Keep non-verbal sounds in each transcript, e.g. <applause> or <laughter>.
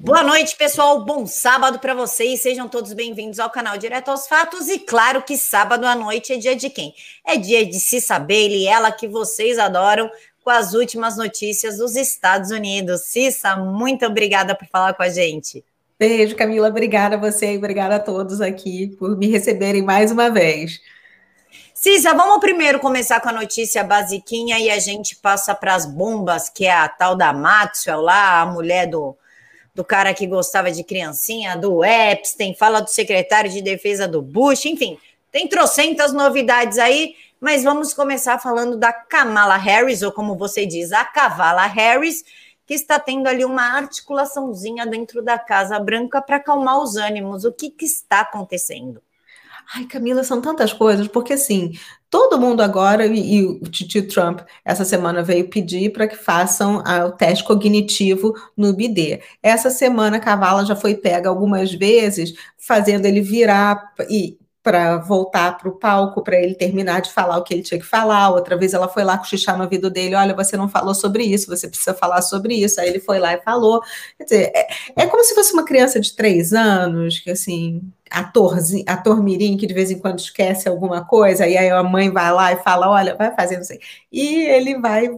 Boa noite, pessoal. Bom sábado para vocês. Sejam todos bem-vindos ao canal Direto aos Fatos. E claro que sábado à noite é dia de quem? É dia de Cissa Bailey, ela que vocês adoram, com as últimas notícias dos Estados Unidos. Cissa, muito obrigada por falar com a gente. Beijo, Camila. Obrigada a você e obrigada a todos aqui por me receberem mais uma vez. Cissa, vamos primeiro começar com a notícia basiquinha e a gente passa para as bombas, que é a tal da Maxwell lá, a mulher do do cara que gostava de criancinha, do Epstein, fala do secretário de defesa do Bush, enfim, tem trocentas novidades aí, mas vamos começar falando da Kamala Harris, ou como você diz, a Cavala Harris, que está tendo ali uma articulaçãozinha dentro da Casa Branca para acalmar os ânimos. O que, que está acontecendo? Ai, Camila, são tantas coisas, porque assim, todo mundo agora, e, e o Titi Trump essa semana veio pedir para que façam ah, o teste cognitivo no BD. Essa semana a Cavala já foi pega algumas vezes, fazendo ele virar e para voltar para o palco, para ele terminar de falar o que ele tinha que falar. Outra vez ela foi lá cochichar no ouvido dele: olha, você não falou sobre isso, você precisa falar sobre isso. Aí ele foi lá e falou. Quer dizer, é, é como se fosse uma criança de três anos, que assim, atorzinho, ator mirim, que de vez em quando esquece alguma coisa, e aí a mãe vai lá e fala: olha, vai fazendo isso. E ele vai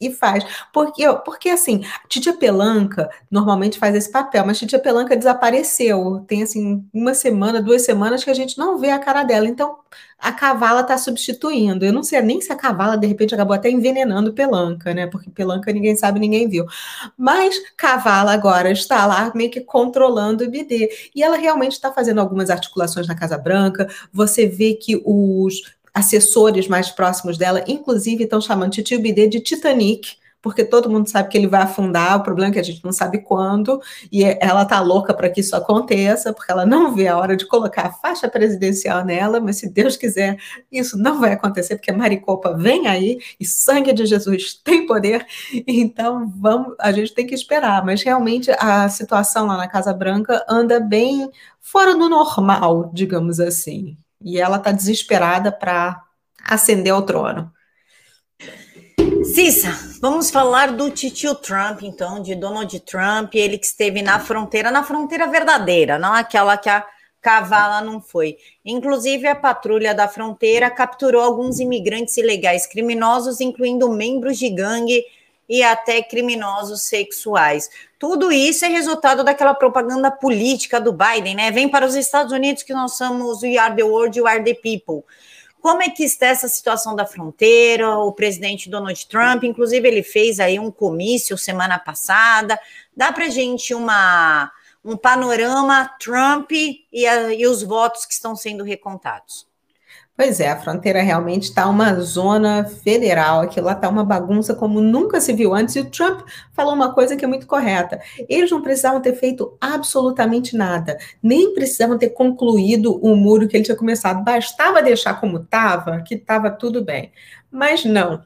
e faz. Porque, porque assim, Titia Pelanca normalmente faz esse papel, mas Titia Pelanca desapareceu. Tem assim uma semana, duas semanas que a gente não vê a cara dela. Então a Cavala está substituindo. Eu não sei nem se a Cavala de repente acabou até envenenando Pelanca, né? Porque Pelanca ninguém sabe, ninguém viu. Mas Cavala agora está lá meio que controlando o BD. E ela realmente está fazendo algumas articulações na Casa Branca. Você vê que os assessores mais próximos dela, inclusive, estão chamando Titio Bidê de Titanic, porque todo mundo sabe que ele vai afundar, o problema é que a gente não sabe quando, e ela tá louca para que isso aconteça, porque ela não vê a hora de colocar a faixa presidencial nela, mas se Deus quiser, isso não vai acontecer, porque Maricopa vem aí, e sangue de Jesus tem poder, então vamos, a gente tem que esperar, mas realmente a situação lá na Casa Branca anda bem fora do normal, digamos assim e ela está desesperada para ascender ao trono. Cissa, vamos falar do titio Trump, então, de Donald Trump, ele que esteve na fronteira, na fronteira verdadeira, não aquela que a cavala não foi. Inclusive, a patrulha da fronteira capturou alguns imigrantes ilegais criminosos, incluindo membros de gangue e até criminosos sexuais. Tudo isso é resultado daquela propaganda política do Biden, né? Vem para os Estados Unidos que nós somos We are the world, you are the people. Como é que está essa situação da fronteira? O presidente Donald Trump, inclusive, ele fez aí um comício semana passada. Dá para gente uma, um panorama Trump e, a, e os votos que estão sendo recontados? Pois é, a fronteira realmente está uma zona federal, aquilo lá está uma bagunça como nunca se viu antes, e o Trump falou uma coisa que é muito correta. Eles não precisavam ter feito absolutamente nada, nem precisavam ter concluído o muro que ele tinha começado, bastava deixar como estava, que estava tudo bem. Mas não,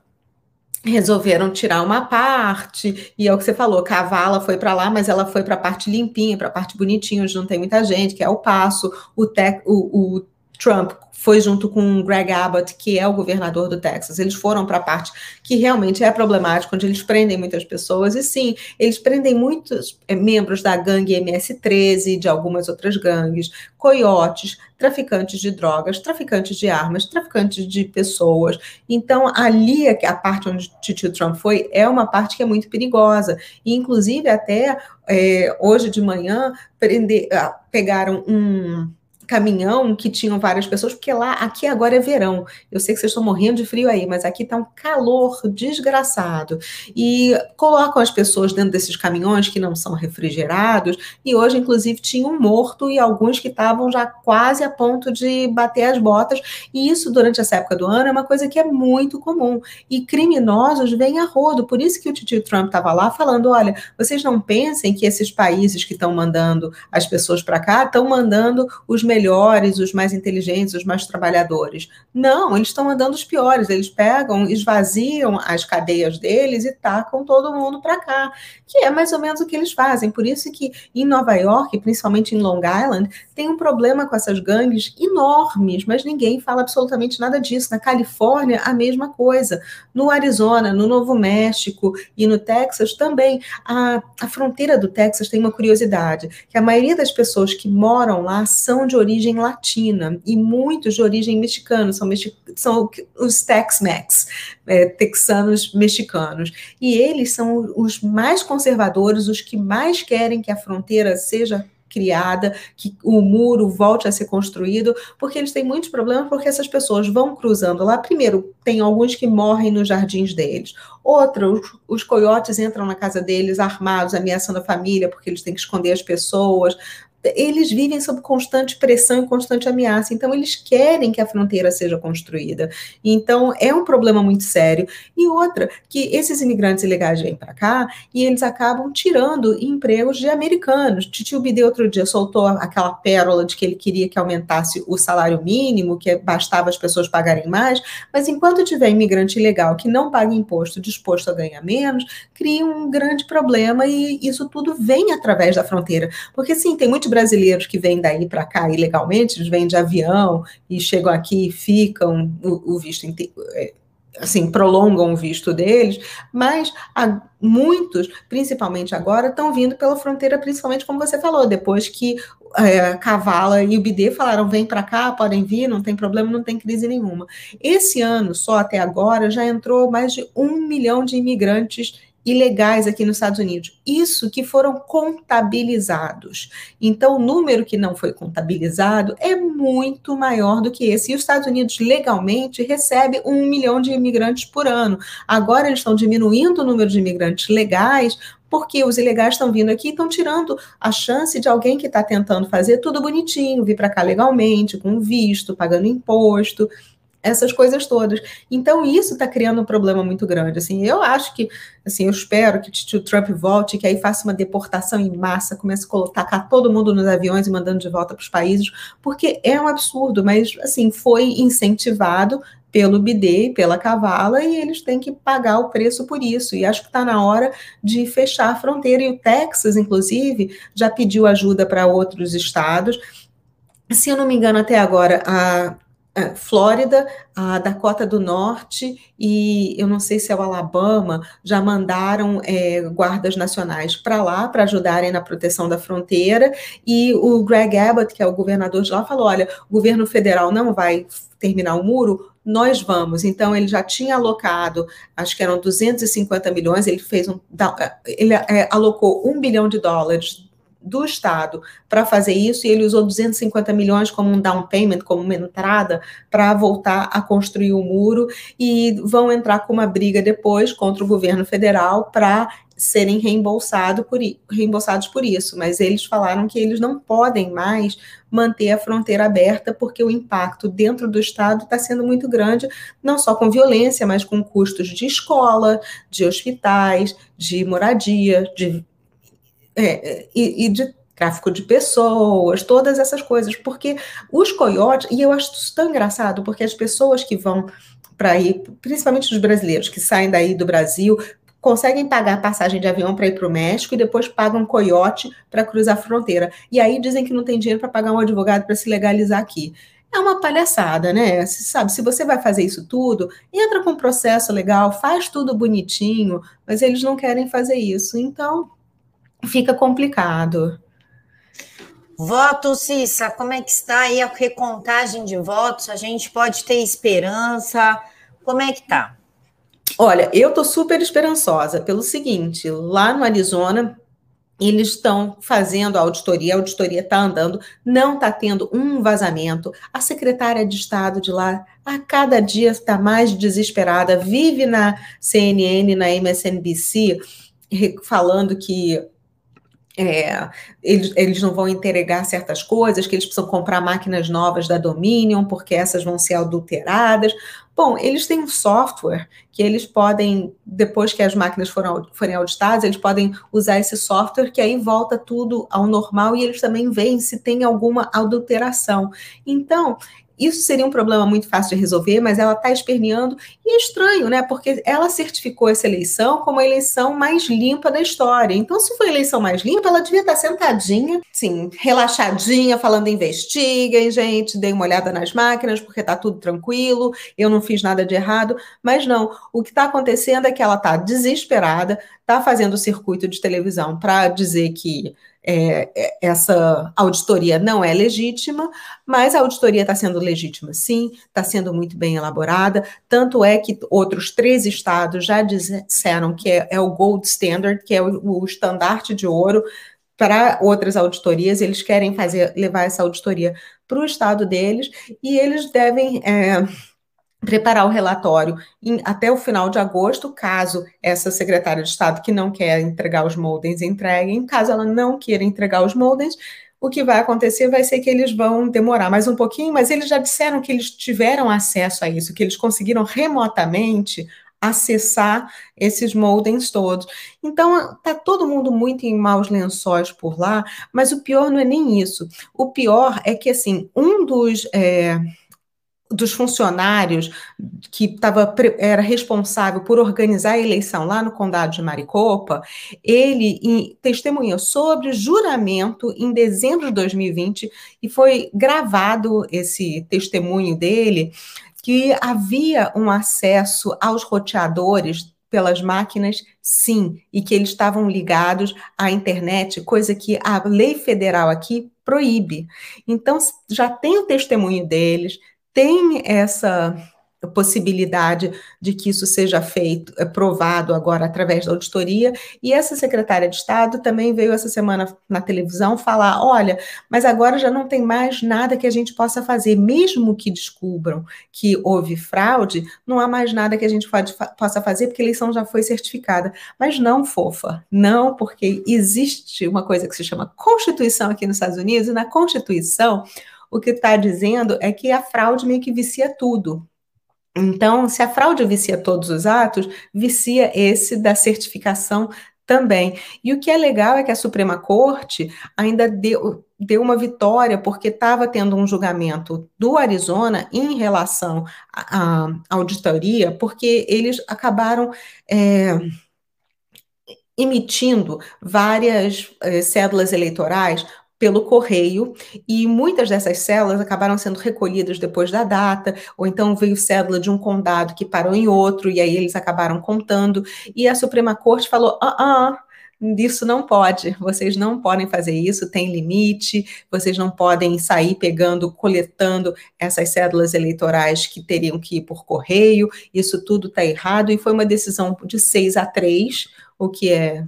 resolveram tirar uma parte, e é o que você falou, Cavala foi para lá, mas ela foi para a parte limpinha, para a parte bonitinha, onde não tem muita gente, que é o passo, o, tec, o, o Trump foi junto com Greg Abbott, que é o governador do Texas. Eles foram para a parte que realmente é problemática, onde eles prendem muitas pessoas. E sim, eles prendem muitos é, membros da gangue MS-13, de algumas outras gangues, coiotes, traficantes de drogas, traficantes de armas, traficantes de pessoas. Então, ali, a parte onde Tito Trump foi, é uma parte que é muito perigosa. E, inclusive, até é, hoje de manhã, prender, ah, pegaram um caminhão que tinham várias pessoas, porque lá, aqui agora é verão. Eu sei que vocês estão morrendo de frio aí, mas aqui está um calor desgraçado. E colocam as pessoas dentro desses caminhões que não são refrigerados, e hoje, inclusive, tinha um morto e alguns que estavam já quase a ponto de bater as botas. E isso, durante essa época do ano, é uma coisa que é muito comum. E criminosos vêm a rodo. Por isso que o tio Trump estava lá falando: olha, vocês não pensem que esses países que estão mandando as pessoas para cá estão mandando os melhores melhores, os mais inteligentes, os mais trabalhadores. Não, eles estão mandando os piores. Eles pegam, esvaziam as cadeias deles e tacam todo mundo para cá, que é mais ou menos o que eles fazem. Por isso que em Nova York, principalmente em Long Island, tem um problema com essas gangues enormes, mas ninguém fala absolutamente nada disso. Na Califórnia, a mesma coisa. No Arizona, no Novo México e no Texas também. A, a fronteira do Texas tem uma curiosidade, que a maioria das pessoas que moram lá são de origem latina e muitos de origem mexicana, são, mexi são os Tex-Mex, é, texanos mexicanos. E eles são os mais conservadores, os que mais querem que a fronteira seja criada, que o muro volte a ser construído, porque eles têm muitos problemas, porque essas pessoas vão cruzando lá. Primeiro, tem alguns que morrem nos jardins deles. Outros, os coiotes entram na casa deles armados, ameaçando a família, porque eles têm que esconder as pessoas eles vivem sob constante pressão e constante ameaça. Então, eles querem que a fronteira seja construída. Então, é um problema muito sério. E outra, que esses imigrantes ilegais vêm para cá e eles acabam tirando empregos de americanos. Titio Bidê, outro dia, soltou aquela pérola de que ele queria que aumentasse o salário mínimo, que bastava as pessoas pagarem mais. Mas enquanto tiver imigrante ilegal que não paga imposto, disposto a ganhar menos, cria um grande problema e isso tudo vem através da fronteira. Porque, sim, tem muitos brasileiros que vêm daí para cá ilegalmente, eles vêm de avião e chegam aqui e ficam o, o visto é, assim, prolongam o visto deles, mas muitos, principalmente agora, estão vindo pela fronteira, principalmente como você falou, depois que é, Cavala e o Bidê falaram, vem para cá, podem vir, não tem problema, não tem crise nenhuma. Esse ano, só até agora, já entrou mais de um milhão de imigrantes ilegais aqui nos Estados Unidos. Isso que foram contabilizados. Então, o número que não foi contabilizado é muito maior do que esse. E os Estados Unidos, legalmente, recebe um milhão de imigrantes por ano. Agora, eles estão diminuindo o número de imigrantes legais porque os ilegais estão vindo aqui e estão tirando a chance de alguém que está tentando fazer tudo bonitinho, vir para cá legalmente, com visto, pagando imposto essas coisas todas. Então isso está criando um problema muito grande. Assim, eu acho que, assim, eu espero que o Trump volte, que aí faça uma deportação em massa, comece a colocar todo mundo nos aviões e mandando de volta para os países, porque é um absurdo. Mas assim foi incentivado pelo BD pela Cavala e eles têm que pagar o preço por isso. E acho que está na hora de fechar a fronteira. E o Texas, inclusive, já pediu ajuda para outros estados. Se eu não me engano, até agora, a é, Flórida, a Dakota do Norte e eu não sei se é o Alabama já mandaram é, guardas nacionais para lá para ajudarem na proteção da fronteira e o Greg Abbott, que é o governador de lá, falou: olha, o governo federal não vai terminar o muro, nós vamos. Então, ele já tinha alocado, acho que eram 250 milhões, ele fez um. Ele é, alocou um bilhão de dólares do Estado para fazer isso e ele usou 250 milhões como um down payment, como uma entrada para voltar a construir o muro e vão entrar com uma briga depois contra o governo federal para serem reembolsado por, reembolsados por isso, mas eles falaram que eles não podem mais manter a fronteira aberta porque o impacto dentro do estado está sendo muito grande, não só com violência, mas com custos de escola, de hospitais, de moradia, de é, e, e de tráfico de pessoas, todas essas coisas, porque os coiotes, e eu acho isso tão engraçado, porque as pessoas que vão para ir, principalmente os brasileiros que saem daí do Brasil, conseguem pagar passagem de avião para ir para o México e depois pagam coiote para cruzar a fronteira. E aí dizem que não tem dinheiro para pagar um advogado para se legalizar aqui. É uma palhaçada, né? Você sabe, se você vai fazer isso tudo, entra com um processo legal, faz tudo bonitinho, mas eles não querem fazer isso. Então, fica complicado. Voto, Cissa, como é que está aí a recontagem de votos? A gente pode ter esperança? Como é que tá? Olha, eu tô super esperançosa pelo seguinte, lá no Arizona, eles estão fazendo a auditoria, a auditoria está andando, não está tendo um vazamento. A secretária de Estado de lá, a cada dia está mais desesperada, vive na CNN, na MSNBC, falando que é, eles, eles não vão entregar certas coisas, que eles precisam comprar máquinas novas da Dominion, porque essas vão ser adulteradas. Bom, eles têm um software que eles podem, depois que as máquinas foram, forem auditadas, eles podem usar esse software, que aí volta tudo ao normal e eles também veem se tem alguma adulteração. Então, isso seria um problema muito fácil de resolver, mas ela está esperneando e é estranho, né? Porque ela certificou essa eleição como a eleição mais limpa da história. Então, se foi a eleição mais limpa, ela devia estar tá sentadinha, sim, relaxadinha, falando investiguem, gente, dei uma olhada nas máquinas porque está tudo tranquilo, eu não fiz nada de errado. Mas não, o que está acontecendo é que ela está desesperada, está fazendo circuito de televisão para dizer que é, é, essa auditoria não é legítima, mas a auditoria está sendo legítima sim, está sendo muito bem elaborada, tanto é que outros três estados já disseram que é, é o gold standard, que é o, estandarte de ouro. Para outras auditorias, eles querem fazer levar essa auditoria para o estado deles, e eles devem é, preparar o relatório em, até o final de agosto, caso essa secretária de Estado que não quer entregar os moldens entreguem, caso ela não queira entregar os moldens, o que vai acontecer vai ser que eles vão demorar mais um pouquinho, mas eles já disseram que eles tiveram acesso a isso, que eles conseguiram remotamente acessar esses moldens todos. Então, tá todo mundo muito em maus lençóis por lá, mas o pior não é nem isso. O pior é que, assim, um dos... É, dos funcionários que tava, era responsável por organizar a eleição lá no condado de Maricopa, ele em, testemunhou sobre juramento em dezembro de 2020 e foi gravado esse testemunho dele que havia um acesso aos roteadores pelas máquinas, sim, e que eles estavam ligados à internet, coisa que a lei federal aqui proíbe. Então, já tem o testemunho deles, tem essa possibilidade de que isso seja feito, é, provado agora através da auditoria, e essa secretária de Estado também veio essa semana na televisão falar, olha, mas agora já não tem mais nada que a gente possa fazer, mesmo que descubram que houve fraude, não há mais nada que a gente pode, possa fazer, porque a eleição já foi certificada. Mas não, fofa, não, porque existe uma coisa que se chama Constituição aqui nos Estados Unidos, e na Constituição o que está dizendo é que a fraude meio que vicia tudo. Então, se a fraude vicia todos os atos, vicia esse da certificação também. E o que é legal é que a Suprema Corte ainda deu, deu uma vitória, porque estava tendo um julgamento do Arizona em relação à auditoria, porque eles acabaram. É, emitindo várias é, cédulas eleitorais pelo correio, e muitas dessas células acabaram sendo recolhidas depois da data, ou então veio cédula de um condado que parou em outro, e aí eles acabaram contando, e a Suprema Corte falou: ah, ah, isso não pode, vocês não podem fazer isso, tem limite, vocês não podem sair pegando, coletando essas cédulas eleitorais que teriam que ir por correio, isso tudo está errado, e foi uma decisão de 6 a 3, o que é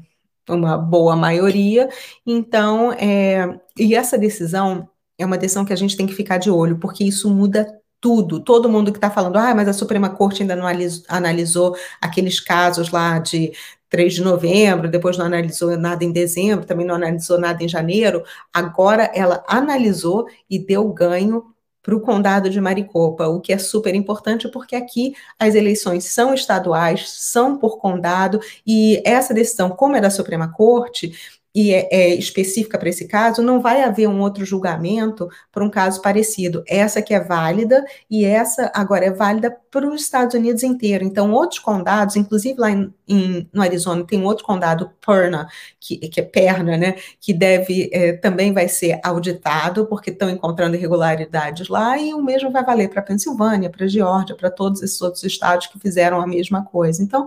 uma boa maioria. Então, é, e essa decisão é uma decisão que a gente tem que ficar de olho, porque isso muda tudo. Todo mundo que está falando, ah, mas a Suprema Corte ainda não analisou aqueles casos lá de 3 de novembro, depois não analisou nada em dezembro, também não analisou nada em janeiro. Agora ela analisou e deu ganho para o condado de Maricopa, o que é super importante porque aqui as eleições são estaduais, são por condado, e essa decisão, como é da Suprema Corte, e é, é específica para esse caso, não vai haver um outro julgamento para um caso parecido. Essa que é válida e essa agora é válida para os Estados Unidos inteiro. Então, outros condados, inclusive lá em, em, no Arizona, tem outro condado, Perna, que, que é Perna, né, que deve é, também vai ser auditado, porque estão encontrando irregularidades lá, e o mesmo vai valer para Pensilvânia, para Geórgia, para todos esses outros estados que fizeram a mesma coisa. Então,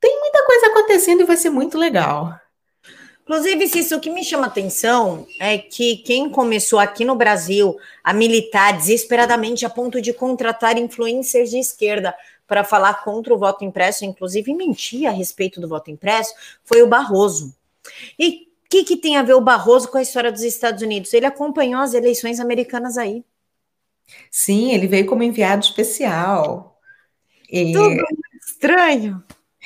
tem muita coisa acontecendo e vai ser muito legal. Inclusive, isso o que me chama atenção é que quem começou aqui no Brasil a militar desesperadamente a ponto de contratar influencers de esquerda para falar contra o voto impresso, inclusive mentir a respeito do voto impresso, foi o Barroso. E o que, que tem a ver o Barroso com a história dos Estados Unidos? Ele acompanhou as eleições americanas aí. Sim, ele veio como enviado especial. E... Tudo estranho.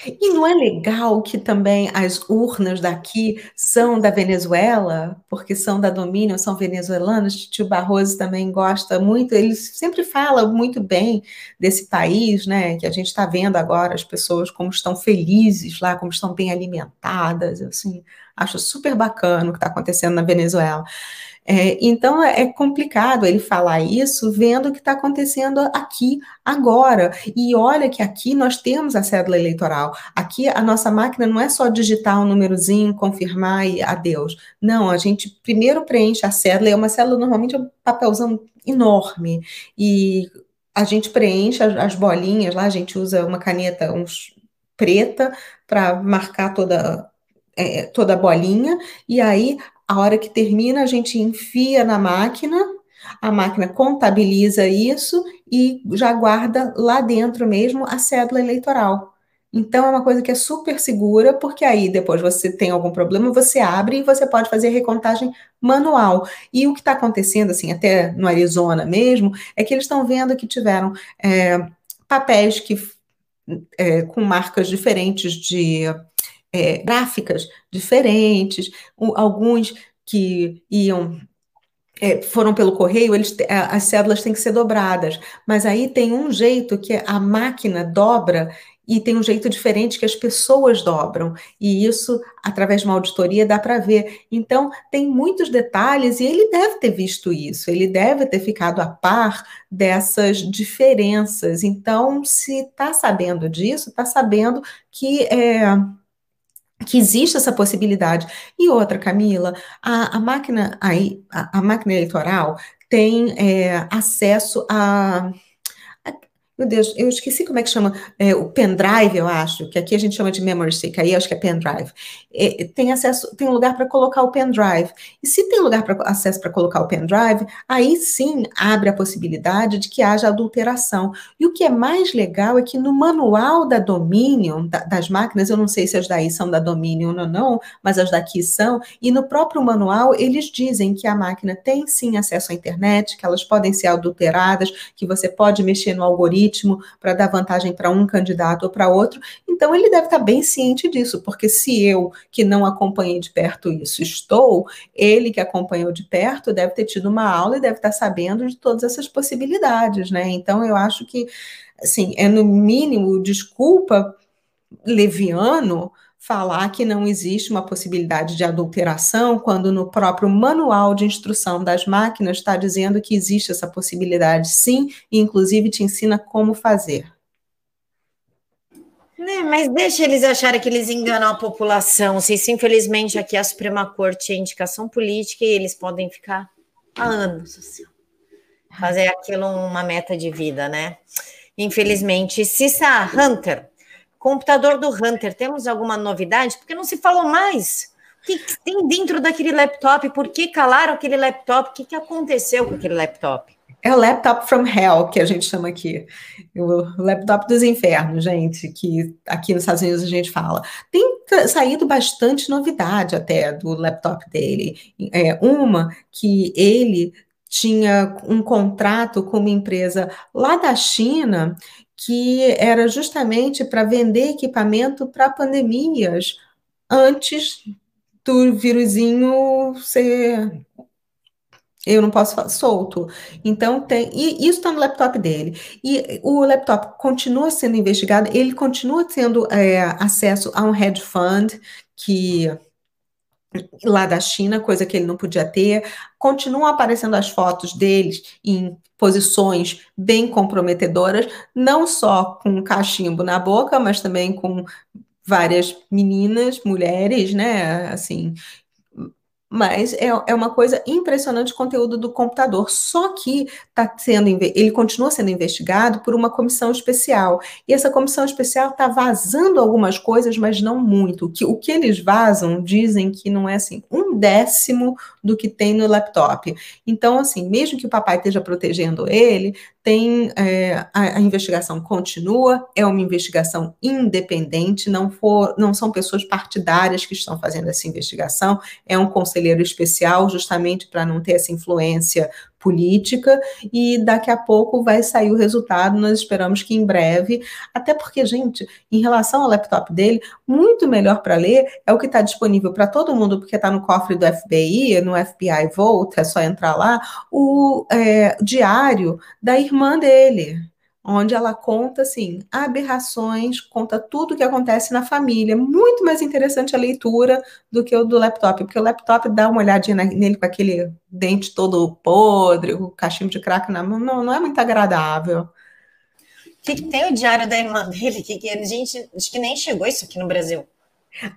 E não é legal que também as urnas daqui são da Venezuela, porque são da Domínio, são venezuelanas. Tio Barroso também gosta muito, ele sempre fala muito bem desse país, né? Que a gente está vendo agora as pessoas como estão felizes lá, como estão bem alimentadas. Assim, acho super bacana o que está acontecendo na Venezuela. É, então é complicado ele falar isso vendo o que está acontecendo aqui agora. E olha que aqui nós temos a cédula eleitoral. Aqui a nossa máquina não é só digitar um númerozinho, confirmar e adeus. Não, a gente primeiro preenche a cédula, é uma cédula normalmente é um papelzão enorme. E a gente preenche as, as bolinhas lá, a gente usa uma caneta uns, preta para marcar toda é, toda a bolinha, e aí a hora que termina, a gente enfia na máquina, a máquina contabiliza isso e já guarda lá dentro mesmo a cédula eleitoral. Então é uma coisa que é super segura, porque aí depois você tem algum problema, você abre e você pode fazer recontagem manual. E o que está acontecendo, assim, até no Arizona mesmo, é que eles estão vendo que tiveram é, papéis que é, com marcas diferentes de é, gráficas diferentes, alguns que iam é, foram pelo correio, eles, as cédulas têm que ser dobradas, mas aí tem um jeito que a máquina dobra e tem um jeito diferente que as pessoas dobram, e isso, através de uma auditoria, dá para ver. Então, tem muitos detalhes, e ele deve ter visto isso, ele deve ter ficado a par dessas diferenças. Então, se está sabendo disso, está sabendo que é, que existe essa possibilidade. E outra, Camila, a, a máquina a, a, máquina eleitoral tem é, acesso a meu Deus, eu esqueci como é que chama, é, o pendrive, eu acho, que aqui a gente chama de memory stick, aí acho que é pendrive. É, tem acesso, tem lugar para colocar o pendrive. E se tem lugar para acesso para colocar o pendrive, aí sim abre a possibilidade de que haja adulteração. E o que é mais legal é que no manual da Dominion, da, das máquinas, eu não sei se as daí são da Dominion ou não, mas as daqui são, e no próprio manual eles dizem que a máquina tem sim acesso à internet, que elas podem ser adulteradas, que você pode mexer no algoritmo algoritmo para dar vantagem para um candidato ou para outro. Então, ele deve estar tá bem ciente disso, porque se eu, que não acompanhei de perto isso, estou, ele que acompanhou de perto deve ter tido uma aula e deve estar tá sabendo de todas essas possibilidades, né? Então, eu acho que, assim, é no mínimo desculpa leviano falar que não existe uma possibilidade de adulteração, quando no próprio manual de instrução das máquinas está dizendo que existe essa possibilidade sim, e inclusive te ensina como fazer. Né, mas deixa eles acharem que eles enganam a população. Se isso, infelizmente, aqui a Suprema Corte é indicação política e eles podem ficar há anos assim, fazer aquilo uma meta de vida, né? Infelizmente. Cissa Hunter, Computador do Hunter, temos alguma novidade? Porque não se falou mais. O que, tem dentro daquele laptop? Por que calaram aquele laptop? O que, que aconteceu com aquele laptop? É o laptop from hell, que a gente chama aqui. O laptop dos infernos, gente, que aqui nos Estados Unidos a gente fala. Tem saído bastante novidade até do laptop dele. É, uma que ele tinha um contrato com uma empresa lá da China que era justamente para vender equipamento para pandemias antes do vírusinho ser eu não posso falar, solto. Então tem, e isso está no laptop dele. E o laptop continua sendo investigado, ele continua tendo é, acesso a um hedge fund que lá da China, coisa que ele não podia ter. Continuam aparecendo as fotos deles em posições bem comprometedoras, não só com cachimbo na boca, mas também com várias meninas, mulheres, né, assim, mas é, é uma coisa impressionante o conteúdo do computador. Só que tá sendo, ele continua sendo investigado por uma comissão especial. E essa comissão especial está vazando algumas coisas, mas não muito. Que, o que eles vazam dizem que não é assim, um décimo do que tem no laptop. Então, assim, mesmo que o papai esteja protegendo ele, tem é, a, a, investigação continua, é uma investigação independente, não, for, não são pessoas partidárias que estão fazendo essa investigação, é um conselheiro especial, justamente para não ter essa influência política e daqui a pouco vai sair o resultado. Nós esperamos que em breve, até porque, gente, em relação ao laptop dele, muito melhor para ler é o que está disponível para todo mundo, porque está no cofre do FBI, no FBI Vault, é só entrar lá, o é, diário da irmã dele onde ela conta assim aberrações, conta tudo o que acontece na família. Muito mais interessante a leitura do que o do laptop, porque o laptop dá uma olhadinha nele com aquele dente todo podre, o cachimbo de crack na mão, não, não é muito agradável. O que, que, tem o diário da irmã dele? Que, que a gente acho que nem chegou isso aqui no Brasil.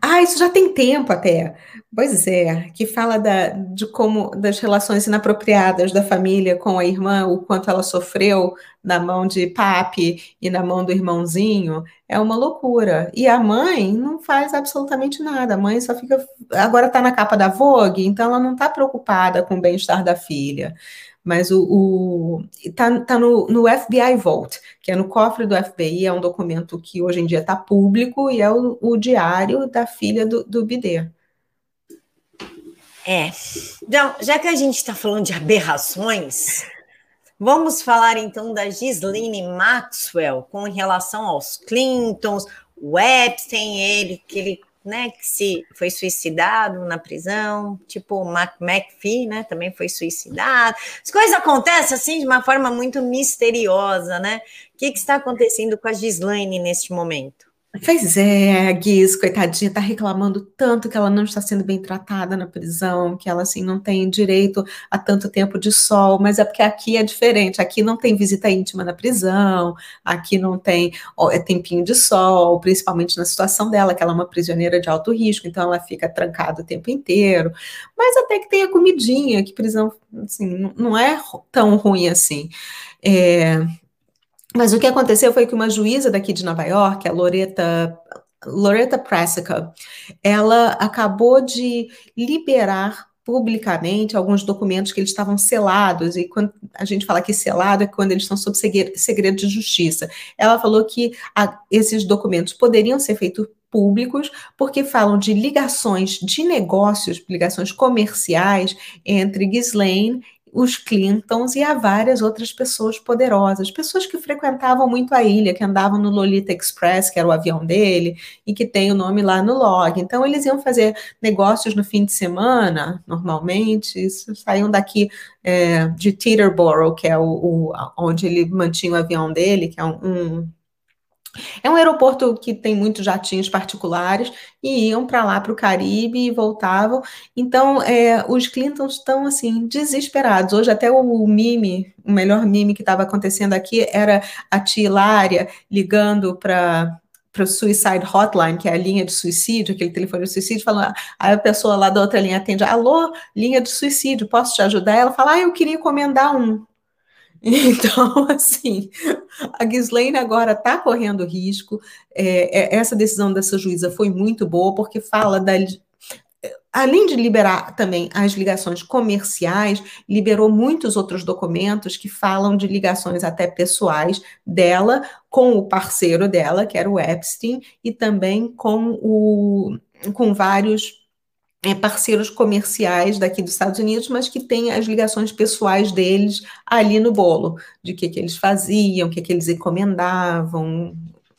Ah, isso já tem tempo até. Pois é, que fala da, de como das relações inapropriadas da família com a irmã, o quanto ela sofreu na mão de papi e na mão do irmãozinho, é uma loucura. E a mãe não faz absolutamente nada. A mãe só fica. Agora está na capa da Vogue, então ela não está preocupada com o bem-estar da filha mas o, está tá no, no, FBI Vault, que é no cofre do FBI, é um documento que hoje em dia está público e é o, o, diário da filha do, do Bidê. É. Então, já que a gente está falando de aberrações, vamos falar então da Ghislaine Maxwell com relação aos Clintons, o Epstein, ele que ele né, que se foi suicidado na prisão, tipo o Mac McPhee, né, também foi suicidado. As coisas acontecem assim de uma forma muito misteriosa, né? O que, que está acontecendo com a Gislaine neste momento? Pois é, a Giz, coitadinha, tá reclamando tanto que ela não está sendo bem tratada na prisão, que ela assim não tem direito a tanto tempo de sol, mas é porque aqui é diferente, aqui não tem visita íntima na prisão, aqui não tem ó, é tempinho de sol, principalmente na situação dela, que ela é uma prisioneira de alto risco, então ela fica trancada o tempo inteiro. Mas até que tem a comidinha, que prisão assim, não é tão ruim assim. É, mas o que aconteceu foi que uma juíza daqui de Nova York, a Loretta, Loretta Pressica, ela acabou de liberar publicamente alguns documentos que eles estavam selados, e quando a gente fala que selado é quando eles estão sob segredo de justiça. Ela falou que a, esses documentos poderiam ser feitos públicos, porque falam de ligações de negócios, ligações comerciais entre Ghislaine os Clintons e a várias outras pessoas poderosas, pessoas que frequentavam muito a ilha, que andavam no Lolita Express, que era o avião dele, e que tem o nome lá no log. Então, eles iam fazer negócios no fim de semana, normalmente, saíam daqui é, de Teterboro, que é o, o, onde ele mantinha o avião dele, que é um, um é um aeroporto que tem muitos jatinhos particulares e iam para lá, para o Caribe e voltavam. Então, é, os Clintons estão, assim, desesperados. Hoje, até o mime, o melhor mime que estava acontecendo aqui era a tia Hilária ligando para para o Suicide Hotline, que é a linha de suicídio, aquele telefone de suicídio, falando, aí a pessoa lá da outra linha atende, alô, linha de suicídio, posso te ajudar? Ela fala, ah, eu queria encomendar um. <laughs> Então, assim, a Ghislaine agora está correndo risco. É, é, essa decisão dessa juíza foi muito boa, porque fala da. Além de liberar também as ligações comerciais, liberou muitos outros documentos que falam de ligações até pessoais dela com o parceiro dela, que era o Epstein, e também com, o, com vários parceiros comerciais daqui dos Estados Unidos, mas que têm as ligações pessoais deles ali no bolo, de que, que eles faziam, o que, que eles encomendavam,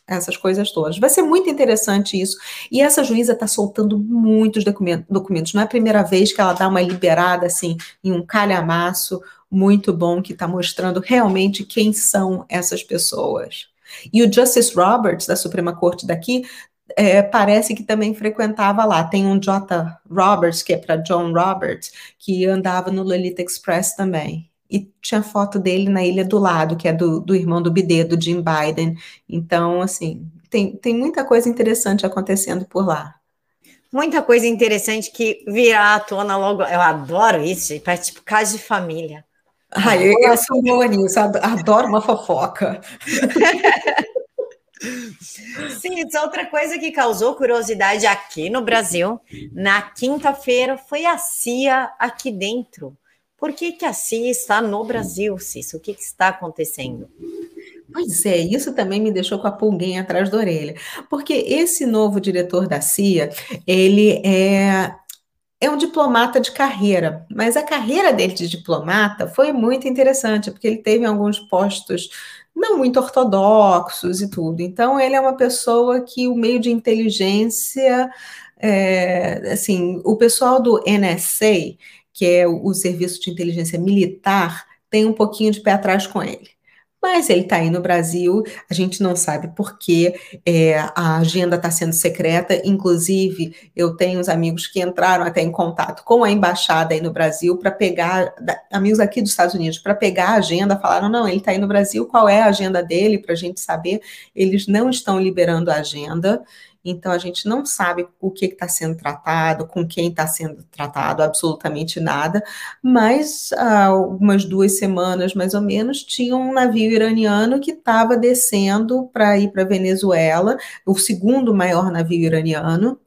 essas coisas todas. Vai ser muito interessante isso. E essa juíza está soltando muitos documentos. Não é a primeira vez que ela dá uma liberada assim em um calhamaço muito bom que está mostrando realmente quem são essas pessoas. E o Justice Roberts, da Suprema Corte daqui, é, parece que também frequentava lá. Tem um J. Roberts, que é para John Roberts, que andava no Lolita Express também. E tinha foto dele na ilha do lado, que é do, do irmão do Bidê, do Jim Biden. Então, assim, tem, tem muita coisa interessante acontecendo por lá. Muita coisa interessante que virá à tona logo. Eu adoro isso, gente. Parece tipo casa de família. Ai, eu, eu sou boa nisso, adoro uma fofoca. <laughs> Sim, outra coisa que causou curiosidade aqui no Brasil. Na quinta-feira foi a CIA aqui dentro. Por que, que a CIA está no Brasil, Cício? O que, que está acontecendo? Pois é, isso também me deixou com a pulguinha atrás da orelha, porque esse novo diretor da CIA, ele é é um diplomata de carreira, mas a carreira dele de diplomata foi muito interessante, porque ele teve alguns postos não muito ortodoxos e tudo. Então, ele é uma pessoa que o meio de inteligência, é, assim, o pessoal do NSA, que é o Serviço de Inteligência Militar, tem um pouquinho de pé atrás com ele. Mas ele está aí no Brasil, a gente não sabe por quê, é, a agenda está sendo secreta, inclusive eu tenho uns amigos que entraram até em contato com a embaixada aí no Brasil para pegar, amigos aqui dos Estados Unidos, para pegar a agenda, falaram, não, ele está aí no Brasil, qual é a agenda dele, para a gente saber, eles não estão liberando a agenda, então a gente não sabe o que está sendo tratado, com quem está sendo tratado, absolutamente nada. Mas há algumas duas semanas, mais ou menos, tinha um navio iraniano que estava descendo para ir para Venezuela, o segundo maior navio iraniano,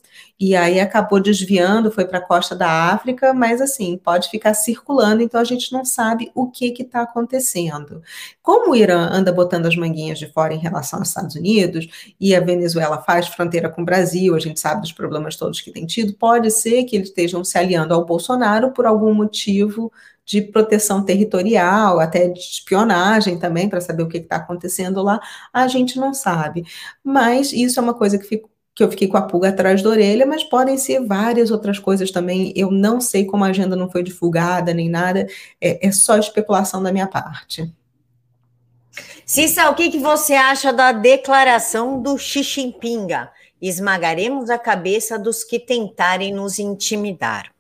e aí acabou desviando, foi para a costa da África, mas assim, pode ficar circulando, então a gente não sabe o que está acontecendo. Como o Irã anda botando as manguinhas de fora em relação aos Estados Unidos, e a Venezuela faz fronteira com o Brasil, a gente sabe dos problemas todos que tem tido, pode ser que eles estejam se aliando ao Bolsonaro por algum motivo de proteção territorial, até de espionagem também, para saber o que está acontecendo lá, a gente não sabe. Mas isso é uma coisa que fica que eu fiquei com a pulga atrás da orelha, mas podem ser várias outras coisas também. Eu não sei como a agenda não foi divulgada nem nada, é, é só especulação da minha parte. Cissa, o que, que você acha da declaração do Xiximpinga? Esmagaremos a cabeça dos que tentarem nos intimidar.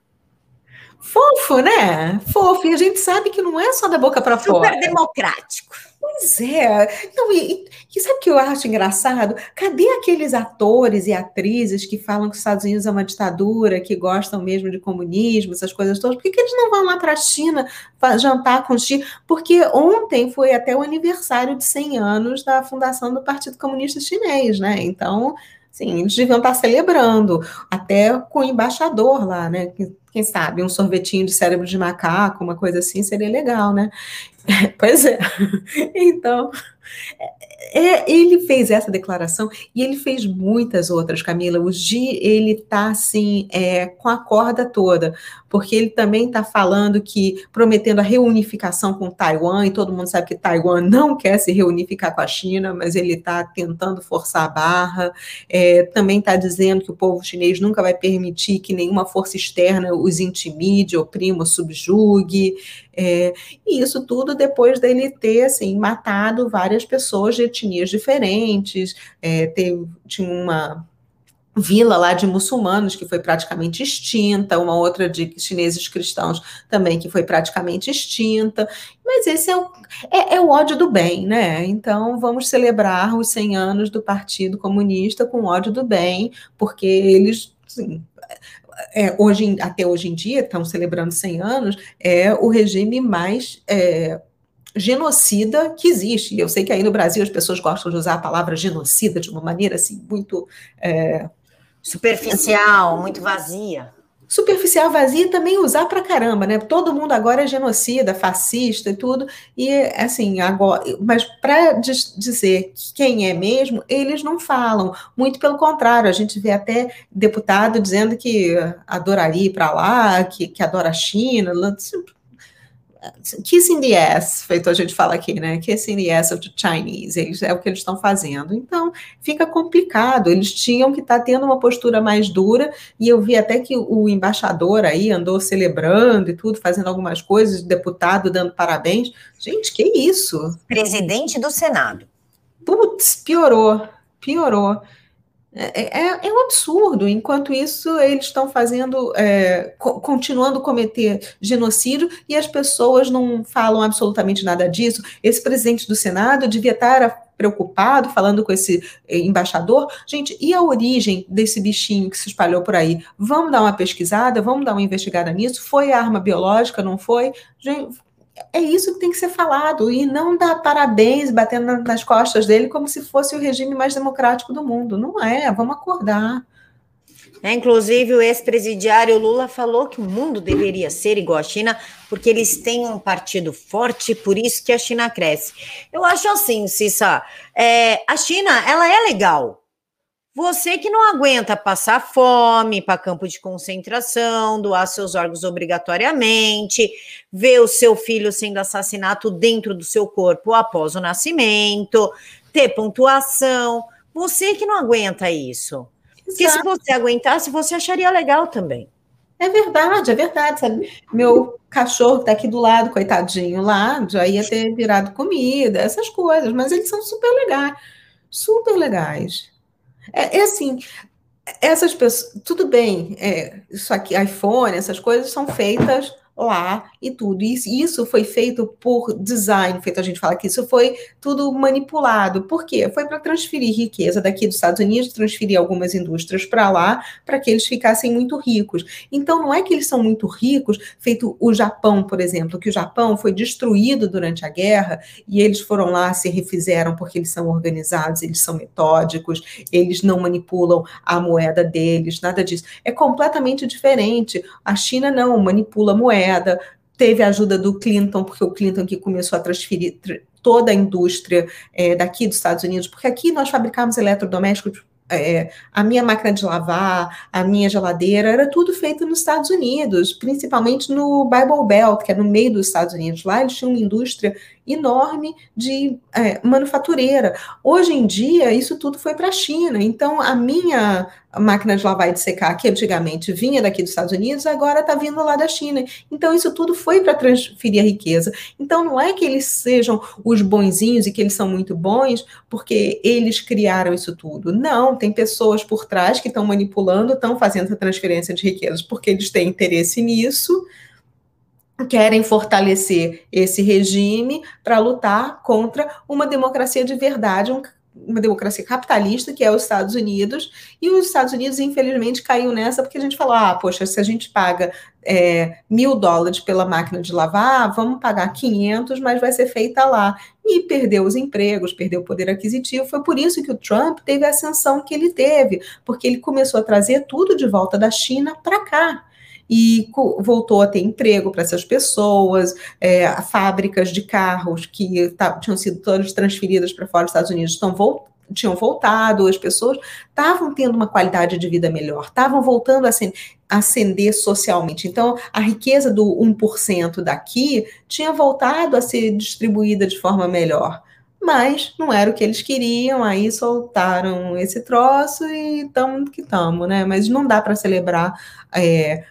Fofo, né? Fofo. E a gente sabe que não é só da boca para fora. Super democrático. Pois é. Não, e, e, sabe o que eu acho engraçado? Cadê aqueles atores e atrizes que falam que os Estados Unidos é uma ditadura, que gostam mesmo de comunismo, essas coisas todas? Por que, que eles não vão lá para a China jantar com os chineses? Porque ontem foi até o aniversário de 100 anos da fundação do Partido Comunista Chinês, né? Então, sim, eles deviam estar celebrando, até com o embaixador lá, né? Quem sabe um sorvetinho de cérebro de macaco, uma coisa assim, seria legal, né? <laughs> Pois é. <laughs> Então, é, ele fez essa declaração e ele fez muitas outras, Camila. O Gi, ele tá assim, é, com a corda toda, porque ele também está falando que, prometendo a reunificação com Taiwan, e todo mundo sabe que Taiwan não quer se reunificar com a China, mas ele está tentando forçar a barra. É, também está dizendo que o povo chinês nunca vai permitir que nenhuma força externa os intimide, oprima, subjugue. É, e isso tudo depois dele ter assim, matado várias pessoas de etnias diferentes, é, tinha uma vila lá de muçulmanos que foi praticamente extinta, uma outra de chineses cristãos também que foi praticamente extinta, mas esse é o, é, é o ódio do bem, né? Então vamos celebrar os 100 anos do Partido Comunista com ódio do bem, porque eles, assim, é, hoje, até hoje em dia, estão celebrando 100 anos, é o regime mais é, genocida que existe. Eu sei que aí no Brasil as pessoas gostam de usar a palavra genocida de uma maneira assim muito é, superficial, muito vazia. Superficial, vazia também usar pra caramba, né? Todo mundo agora é genocida, fascista e tudo. E assim, agora, mas para dizer quem é mesmo, eles não falam. Muito pelo contrário, a gente vê até deputado dizendo que adoraria ir para lá, que, que adora a China kiss in the ass, feito a gente fala aqui, né? Kiss in the ass of the Chinese, eles, é o que eles estão fazendo. Então, fica complicado. Eles tinham que estar tá tendo uma postura mais dura, e eu vi até que o embaixador aí andou celebrando e tudo, fazendo algumas coisas, deputado dando parabéns. Gente, que isso? Presidente do Senado. Putz, piorou, piorou. É, é, é, é, um absurdo. Enquanto isso, eles estão fazendo, é, co continuando a cometer genocídio e as pessoas não falam absolutamente nada disso. Esse presidente do Senado devia estar preocupado, falando com esse é, embaixador. Gente, e a origem desse bichinho que se espalhou por aí? Vamos dar uma pesquisada, vamos dar uma investigada nisso? Foi arma biológica, não foi? Gente, é isso que tem que ser falado e não dar parabéns batendo nas costas dele como se fosse o regime mais democrático do mundo. Não é, vamos acordar. É, inclusive, o ex-presidiário Lula falou que o mundo deveria ser igual à China, porque eles têm um partido forte, por isso que a China cresce. Eu acho assim, Cissa, é, a China, ela é legal, Você que não aguenta passar fome para campo de concentração, doar seus órgãos obrigatoriamente, ver o seu filho sendo assassinado dentro do seu corpo após o nascimento, ter pontuação. Você que não aguenta isso. Exato. Porque se você aguentasse, você acharia legal também. É verdade, é verdade, sabe? Meu cachorro tá aqui do lado, coitadinho, lá, já ia ter virado comida, essas coisas, mas eles são super legais, super legais. É, é assim, essas pessoas, tudo bem, é, isso aqui, iPhone, essas coisas são feitas lá e tudo. Isso, isso foi feito por design, feito a gente fala que isso foi tudo manipulado. Por quê? Foi para transferir riqueza daqui dos Estados Unidos, transferir algumas indústrias para lá, para que eles ficassem muito ricos. Então, não é que eles são muito ricos, feito o Japão, por exemplo, que o Japão foi destruído durante a guerra e eles foram lá, se refizeram porque eles são organizados, eles são metódicos, eles não manipulam a moeda deles, nada disso. É completamente diferente. A China não manipula a moeda moeda, teve a ajuda do Clinton, porque o Clinton que começou a transferir toda a indústria é, daqui dos Estados Unidos, porque aqui nós fabricamos eletrodomésticos é, a minha máquina de lavar, a minha geladeira, era tudo feito nos Estados Unidos, principalmente no Bible Belt, que é no meio dos Estados Unidos. Lá eles tinham uma indústria enorme de é, manufatureira. Hoje em dia, isso tudo foi para a China. Então, a minha máquina de lavar e de secar, que antigamente vinha daqui dos Estados Unidos, agora está vindo lá da China. Então, isso tudo foi para transferir a riqueza. Então, não é que eles sejam os bonzinhos e que eles são muito bons porque eles criaram isso tudo. Não, tem pessoas por trás que estão manipulando, estão fazendo a transferência de riquezas porque eles têm interesse nisso querem fortalecer esse regime para lutar contra uma democracia de verdade, um, uma democracia capitalista, que é os Estados Unidos, e os Estados Unidos, infelizmente, caiu nessa porque a gente falou: ah, poxa, se a gente paga é, mil dólares pela máquina de lavar, vamos pagar 500, mas vai ser feita lá. E perdeu os empregos, perdeu o poder aquisitivo. Foi por isso que o Trump teve a ascensão que ele teve, porque ele começou a trazer tudo de volta da China para cá e voltou a ter emprego para essas pessoas, é, fábricas de carros que tá, tinham sido todas transferidas para fora dos Estados Unidos estão voltando tinham voltado, as pessoas estavam tendo uma qualidade de vida melhor, estavam voltando a ascender socialmente. Então, a riqueza do 1% daqui tinha voltado a ser distribuída de forma melhor. Mas não era o que eles queriam, aí soltaram esse troço e estamos que estamos, né? Mas não dá para celebrar é,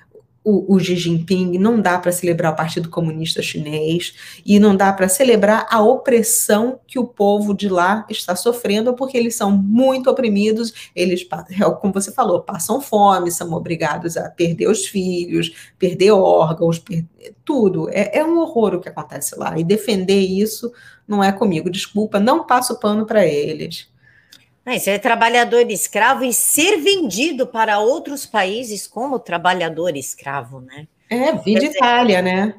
o, o Xi Jinping, não dá para celebrar o Partido Comunista Chinês e não dá para celebrar a opressão que o povo de lá está sofrendo, porque eles são muito oprimidos, eles, é como você falou, passam fome, são obrigados a perder os filhos, perder órgãos, perder tudo. É, é um horror o que acontece lá. E defender isso não é comigo. Desculpa, não passo pano para eles. É, ser trabalhador escravo e ser vendido para outros países como trabalhador escravo, né? É, vida Itália, né?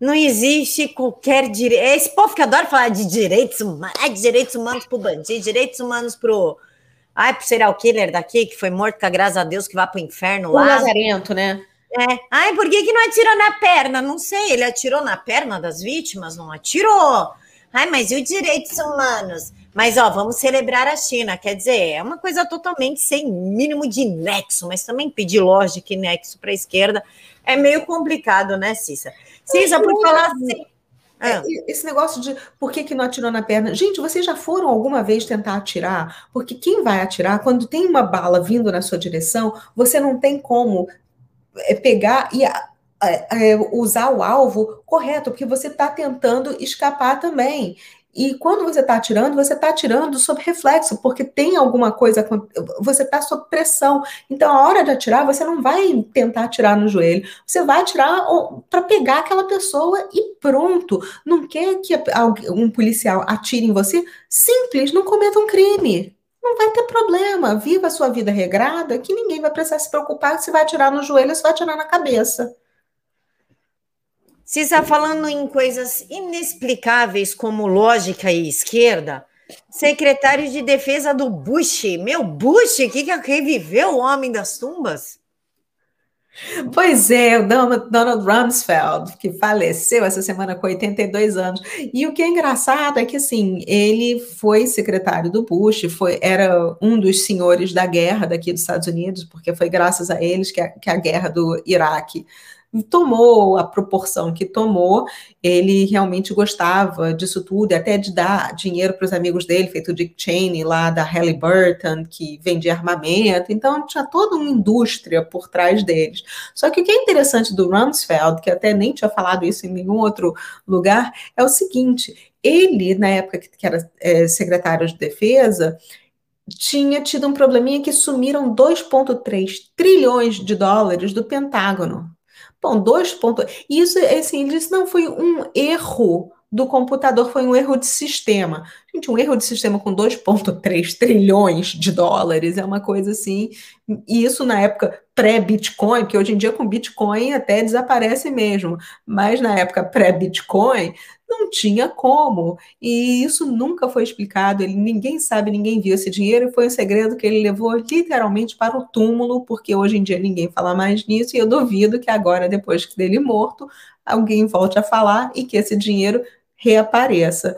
Não existe qualquer direito. É esse povo que adora falar de direitos humanos, ai, direitos humanos para o bandido, direitos humanos para o. Ai, pro serial killer daqui, que foi morto, graças a Deus, que vai para o inferno o lá. O Lazarento, né? É. Ai, por que, que não atirou na perna? Não sei, ele atirou na perna das vítimas? Não atirou. Ai, mas e os direitos humanos? Mas, ó, vamos celebrar a China. Quer dizer, é uma coisa totalmente sem mínimo de nexo, mas também pedir lógica e nexo para a esquerda é meio complicado, né, Cissa? Cissa, por falar assim. Ah. Esse negócio de por que, que não atirou na perna. Gente, vocês já foram alguma vez tentar atirar? Porque quem vai atirar, quando tem uma bala vindo na sua direção, você não tem como é, pegar e é, usar o alvo correto, porque você está tentando escapar também. E quando você está atirando, você está atirando sob reflexo, porque tem alguma coisa, você está sob pressão. Então, a hora de atirar, você não vai tentar atirar no joelho, você vai atirar para pegar aquela pessoa e pronto. Não quer que um policial atire em você? Simples, não cometa um crime. Não vai ter problema. Viva a sua vida regrada, que ninguém vai precisar se preocupar se vai atirar no joelho ou se vai atirar na cabeça. Se está falando em coisas inexplicáveis como lógica e esquerda, secretário de defesa do Bush, meu Bush, que, que reviveu o homem das tumbas? Pois é, o Donald Rumsfeld, que faleceu essa semana com 82 anos. E o que é engraçado é que, assim, ele foi secretário do Bush, foi, era um dos senhores da guerra daqui dos Estados Unidos, porque foi graças a eles que a, que a guerra do Iraque tomou a proporção que tomou, ele realmente gostava disso tudo, até de dar dinheiro para os amigos dele, feito Dick Cheney lá da Halliburton, que vendia armamento, então tinha toda uma indústria por trás deles. Só que o que é interessante do Rumsfeld, que até nem tinha falado isso em nenhum outro lugar, é o seguinte, ele, na época que era é, secretário de defesa, tinha tido um probleminha que sumiram 2,3 trilhões de dólares do Pentágono. Bom, dois pontos. Isso, assim, ele disse, não, foi um erro do computador, foi um erro de sistema. Gente, um erro de sistema com 2,3 trilhões de dólares é uma coisa assim, e isso na época pré-Bitcoin, que hoje em dia com Bitcoin até desaparece mesmo, mas na época pré-Bitcoin não tinha como. E isso nunca foi explicado, ele, ninguém sabe, ninguém viu esse dinheiro, e foi um segredo que ele levou literalmente para o túmulo, porque hoje em dia ninguém fala mais nisso, e eu duvido que agora, depois dele morto, alguém volte a falar e que esse dinheiro reapareça.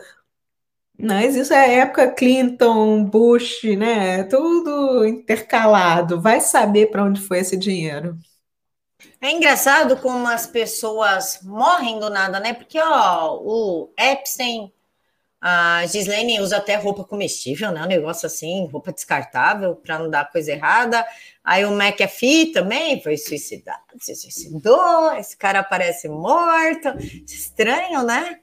Mas isso é época Clinton, Bush, né? Tudo intercalado. Vai saber para onde foi esse dinheiro. É engraçado como as pessoas morrem do nada, né? Porque ó, o Epstein, a Gislaine usa até roupa comestível, né? Um negócio assim, roupa descartável para não dar coisa errada. Aí o McAfee também foi suicidado, se suicidou. Esse cara parece morto. Estranho, né?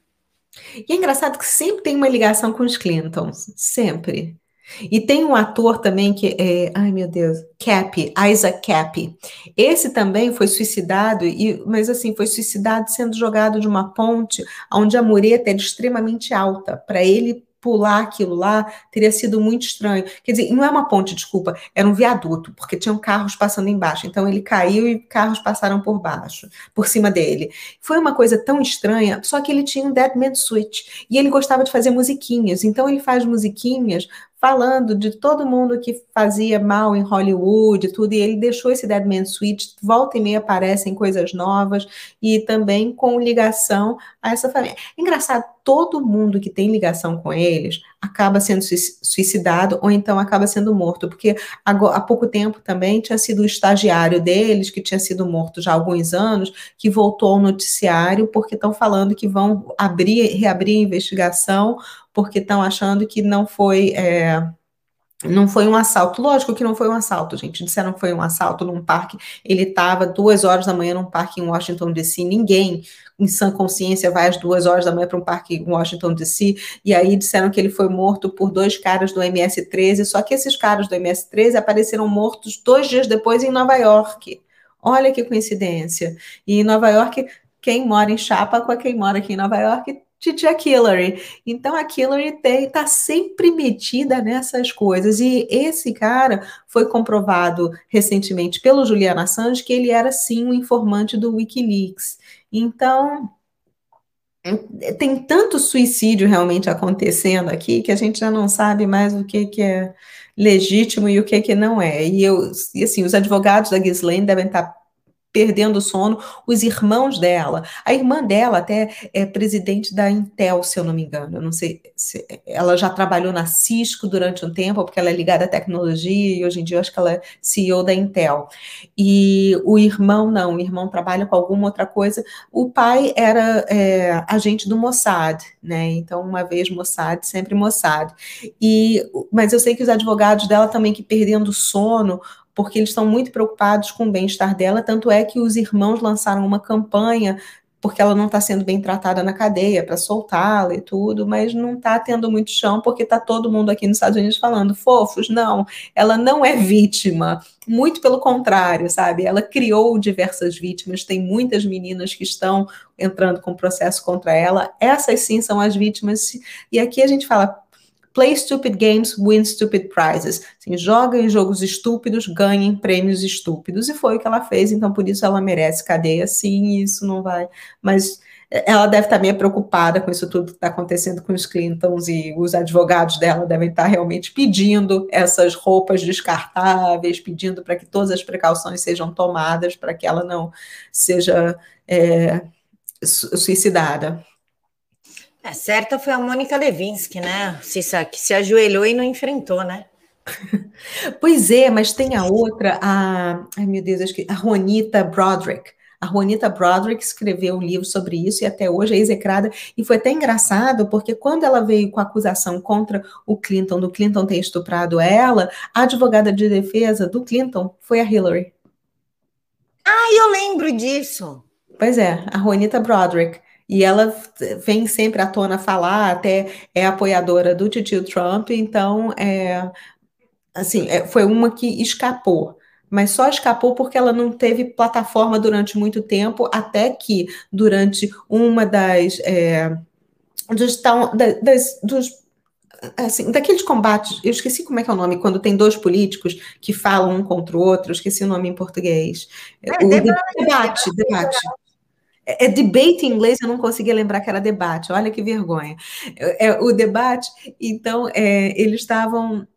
E é engraçado que sempre tem uma ligação com os Clintons, sempre. E tem um ator também que é, ai meu Deus, Cap, Isaac Cap. Esse também foi suicidado, e, mas assim, foi suicidado sendo jogado de uma ponte onde a mureta era extremamente alta, para ele pular aquilo lá teria sido muito estranho. Quer dizer, não é uma ponte, desculpa, era um viaduto, porque tinham carros passando embaixo. Então ele caiu e carros passaram por baixo, por cima dele. Foi uma coisa tão estranha, só que ele tinha um Dead Man Switch e ele gostava de fazer musiquinhas. Então ele faz musiquinhas falando de todo mundo que fazia mal em Hollywood, tudo, e ele deixou esse Dead Man Switch, volta e meia aparecem coisas novas, e também com ligação a essa família. Engraçado, todo mundo que tem ligação com eles acaba sendo suicidado ou então acaba sendo morto, porque há pouco tempo também tinha sido o estagiário deles, que tinha sido morto já há alguns anos, que voltou ao noticiário porque estão falando que vão abrir, reabrir a investigação porque estão achando que não foi. É, não foi um assalto. Lógico que não foi um assalto, gente. Disseram que foi um assalto num parque. Ele estava duas horas da manhã num parque em Washington DC. Ninguém em sã consciência vai às duas horas da manhã para um parque em Washington DC. E aí disseram que ele foi morto por dois caras do MS-13. Só que esses caras do MS-13 apareceram mortos dois dias depois em Nova York. Olha que coincidência. E em Nova York, quem mora em Chapa com quem mora aqui em Nova York Titia Hillary. Então a Hillary está sempre metida nessas coisas. E esse cara foi comprovado recentemente pelo Julian Assange que ele era sim um informante do Wikileaks. Então tem tanto suicídio realmente acontecendo aqui que a gente já não sabe mais o que, que é legítimo e o que, que não é. E, eu, e assim, os advogados da Ghislaine devem estar perdendo o sono, os irmãos dela. A irmã dela até é presidente da Intel, se eu não me engano. Eu não sei se ela já trabalhou na Cisco durante um tempo, porque ela é ligada à tecnologia e hoje em dia eu acho que ela é CEO da Intel. E o irmão não, o irmão trabalha com alguma outra coisa. O pai era é, agente do Mossad, né? Então, uma vez Mossad, sempre Mossad. E, mas eu sei que os advogados dela também que perdendo sono porque eles estão muito preocupados com o bem-estar dela, tanto é que os irmãos lançaram uma campanha porque ela não está sendo bem tratada na cadeia para soltá-la e tudo, mas não está tendo muito chão porque está todo mundo aqui nos Estados Unidos falando fofos, não, ela não é vítima, muito pelo contrário, sabe? Ela criou diversas vítimas, tem muitas meninas que estão entrando com processo contra ela, essas sim são as vítimas, e aqui a gente fala Play stupid games, win stupid prizes. Assim, joguem jogos estúpidos, ganhem prêmios estúpidos. E foi o que ela fez, então por isso ela merece cadeia, sim, isso não vai. Mas ela deve estar meio preocupada com isso tudo que está acontecendo com os Clintons e os advogados dela devem estar realmente pedindo essas roupas descartáveis, pedindo para que todas as precauções sejam tomadas para que ela não seja é, suicidada. É, certa foi a Mônica Levinsky, né? Se, que se ajoelhou e não enfrentou, né? <laughs> pois é, mas tem a outra, a. Ai, meu Deus, acho que a Juanita Broderick. A Juanita Broderick escreveu um livro sobre isso e até hoje é execrada. E foi até engraçado, porque quando ela veio com a acusação contra o Clinton, do Clinton ter estuprado ela, a advogada de defesa do Clinton foi a Hillary. Ah, eu lembro disso. Pois é, a Juanita Broderick. E ela vem sempre à tona falar, até é apoiadora do tio Trump, então, é, assim, é, foi uma que escapou mas só escapou porque ela não teve plataforma durante muito tempo, até que durante uma das. É, dos, das, dos assim, daqueles combates, eu esqueci como é que é o nome, quando tem dois políticos que falam um contra o outro, eu esqueci o nome em português. É, o debate, debate. debate. É, é, debate em inglês, eu não conseguia lembrar que era debate, olha que vergonha. É, é o debate, então, é, eles estavam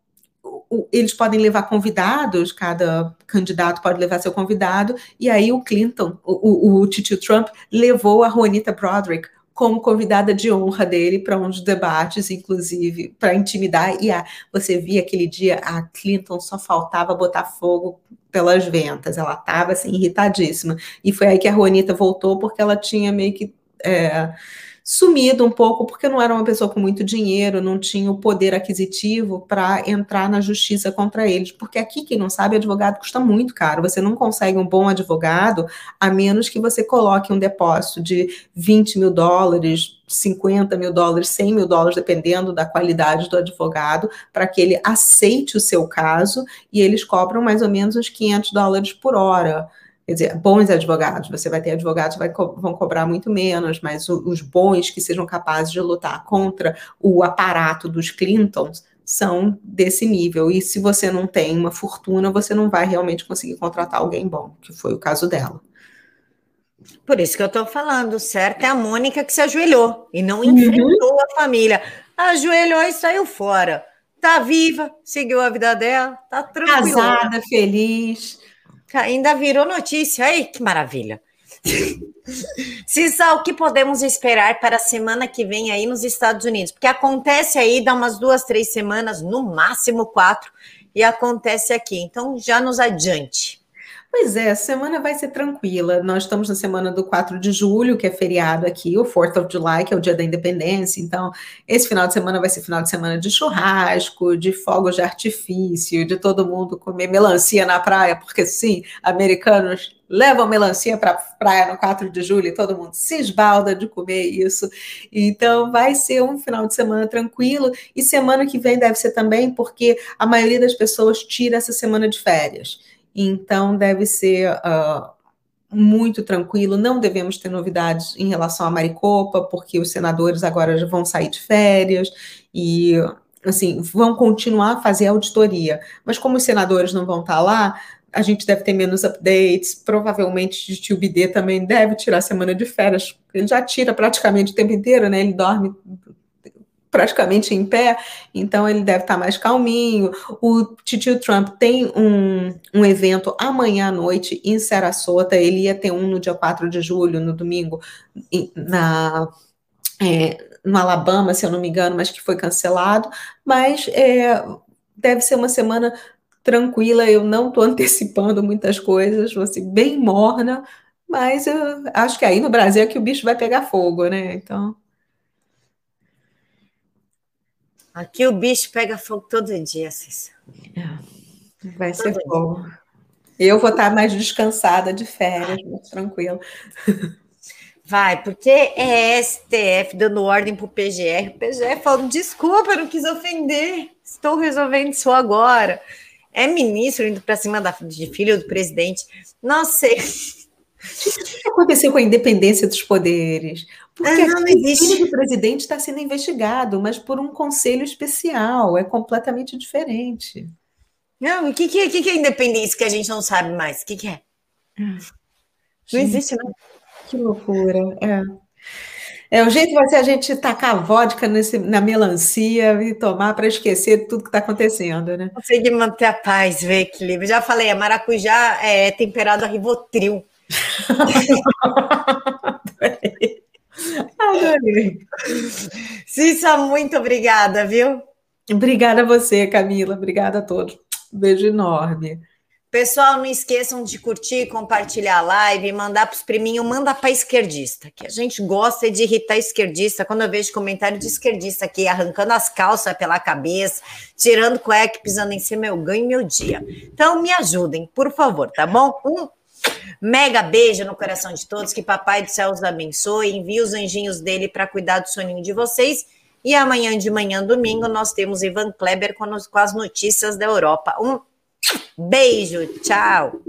eles podem levar convidados, cada candidato pode levar seu convidado, e aí o Clinton, o, o, o Titio Trump, levou a Juanita Broderick como convidada de honra dele para dos debates, inclusive, para intimidar. E a, você via aquele dia, a Clinton só faltava botar fogo pelas ventas, ela estava assim, irritadíssima. E foi aí que a Juanita voltou, porque ela tinha meio que. É, sumido um pouco, porque não era uma pessoa com muito dinheiro, não tinha o poder aquisitivo para entrar na justiça contra eles. Porque aqui, quem não sabe, advogado custa muito caro. Você não consegue um bom advogado a menos que você coloque um depósito de 20 mil dólares, 50 mil dólares, 100 mil dólares, dependendo da qualidade do advogado, para que ele aceite o seu caso e eles cobram mais ou menos uns 500 dólares por hora. Quer dizer, bons advogados, você vai ter advogados que co vão cobrar muito menos, mas o, os bons que sejam capazes de lutar contra o aparato dos Clintons são desse nível. E se você não tem uma fortuna, você não vai realmente conseguir contratar alguém bom, que foi o caso dela. Por isso que eu estou falando, certo? É a Mônica que se ajoelhou e não uhum. enfrentou a família. Ajoelhou e saiu fora. Tá viva, seguiu a vida dela, tá tranquila. Casada, feliz. Ainda virou notícia. Ai, que maravilha. Cissa, o que podemos esperar para a semana que vem aí nos Estados Unidos? Porque acontece aí, dá umas duas, três semanas, no máximo quatro, e acontece aqui. Então, já nos adiante. Pois é, a semana vai ser tranquila. Nós estamos na semana do 4 de julho, que é feriado aqui, o 4th of July, que é o dia da independência. Então, esse final de semana vai ser final de semana de churrasco, de fogos de artifício, de todo mundo comer melancia na praia, porque sim, americanos levam melancia para a praia no 4 de julho e todo mundo se esbalda de comer isso. Então, vai ser um final de semana tranquilo e semana que vem deve ser também, porque a maioria das pessoas tira essa semana de férias. Então, deve ser uh, muito tranquilo. Não devemos ter novidades em relação à Maricopa, porque os senadores agora já vão sair de férias e assim vão continuar a fazer auditoria. Mas como os senadores não vão estar lá, a gente deve ter menos updates. Provavelmente o tio BD também deve tirar a semana de férias. Ele já tira praticamente o tempo inteiro, né? Ele dorme praticamente em pé, então ele deve estar mais calminho. O tio Trump tem um, um evento amanhã à noite em Sarasota, ele ia ter um no dia 4 de julho, no domingo, na, é, no Alabama, se eu não me engano, mas que foi cancelado, mas é, deve ser uma semana tranquila, eu não estou <laughs> antecipando muitas coisas, vou ser bem morna, mas eu acho que aí no Brasil é que o bicho vai pegar fogo, né? Então. Aqui o bicho pega fogo todo dia, Cissa. É, vai todo ser fogo. Eu vou estar mais descansada de férias, mais tranquila. Vai, porque é STF dando ordem para o PGR. O PGR falando: desculpa, eu não quis ofender, estou resolvendo isso agora. É ministro indo para cima da, de filho do presidente. Não sei. <laughs> O que aconteceu com a independência dos poderes? Porque ah, não, não o filho do presidente está sendo investigado, mas por um conselho especial, é completamente diferente. Não, o que, que, que, que é independência que a gente não sabe mais? O que, que é? Não gente, existe, não. Que loucura. É. É, o jeito vai ser a gente tacar vodka nesse, na melancia e tomar para esquecer tudo que está acontecendo, né? Conseguir manter a paz, ver equilíbrio. Já falei, a maracujá é temperado a Rivotril. <laughs> <laughs> Adorei. Cissa, muito obrigada, viu? Obrigada a você, Camila. Obrigada a todos. Beijo enorme. Pessoal, não esqueçam de curtir, compartilhar a live, mandar para os priminhos, manda para esquerdista, que a gente gosta de irritar esquerdista. Quando eu vejo comentário de esquerdista aqui, arrancando as calças pela cabeça, tirando cueca, pisando em cima, eu ganho meu dia. Então, me ajudem, por favor, tá bom? Um mega beijo no coração de todos, que Papai do Céu os abençoe, envie os anjinhos dele para cuidar do soninho de vocês. E amanhã de manhã, domingo, nós temos Ivan Kleber com as notícias da Europa. Um Beijo, tchau.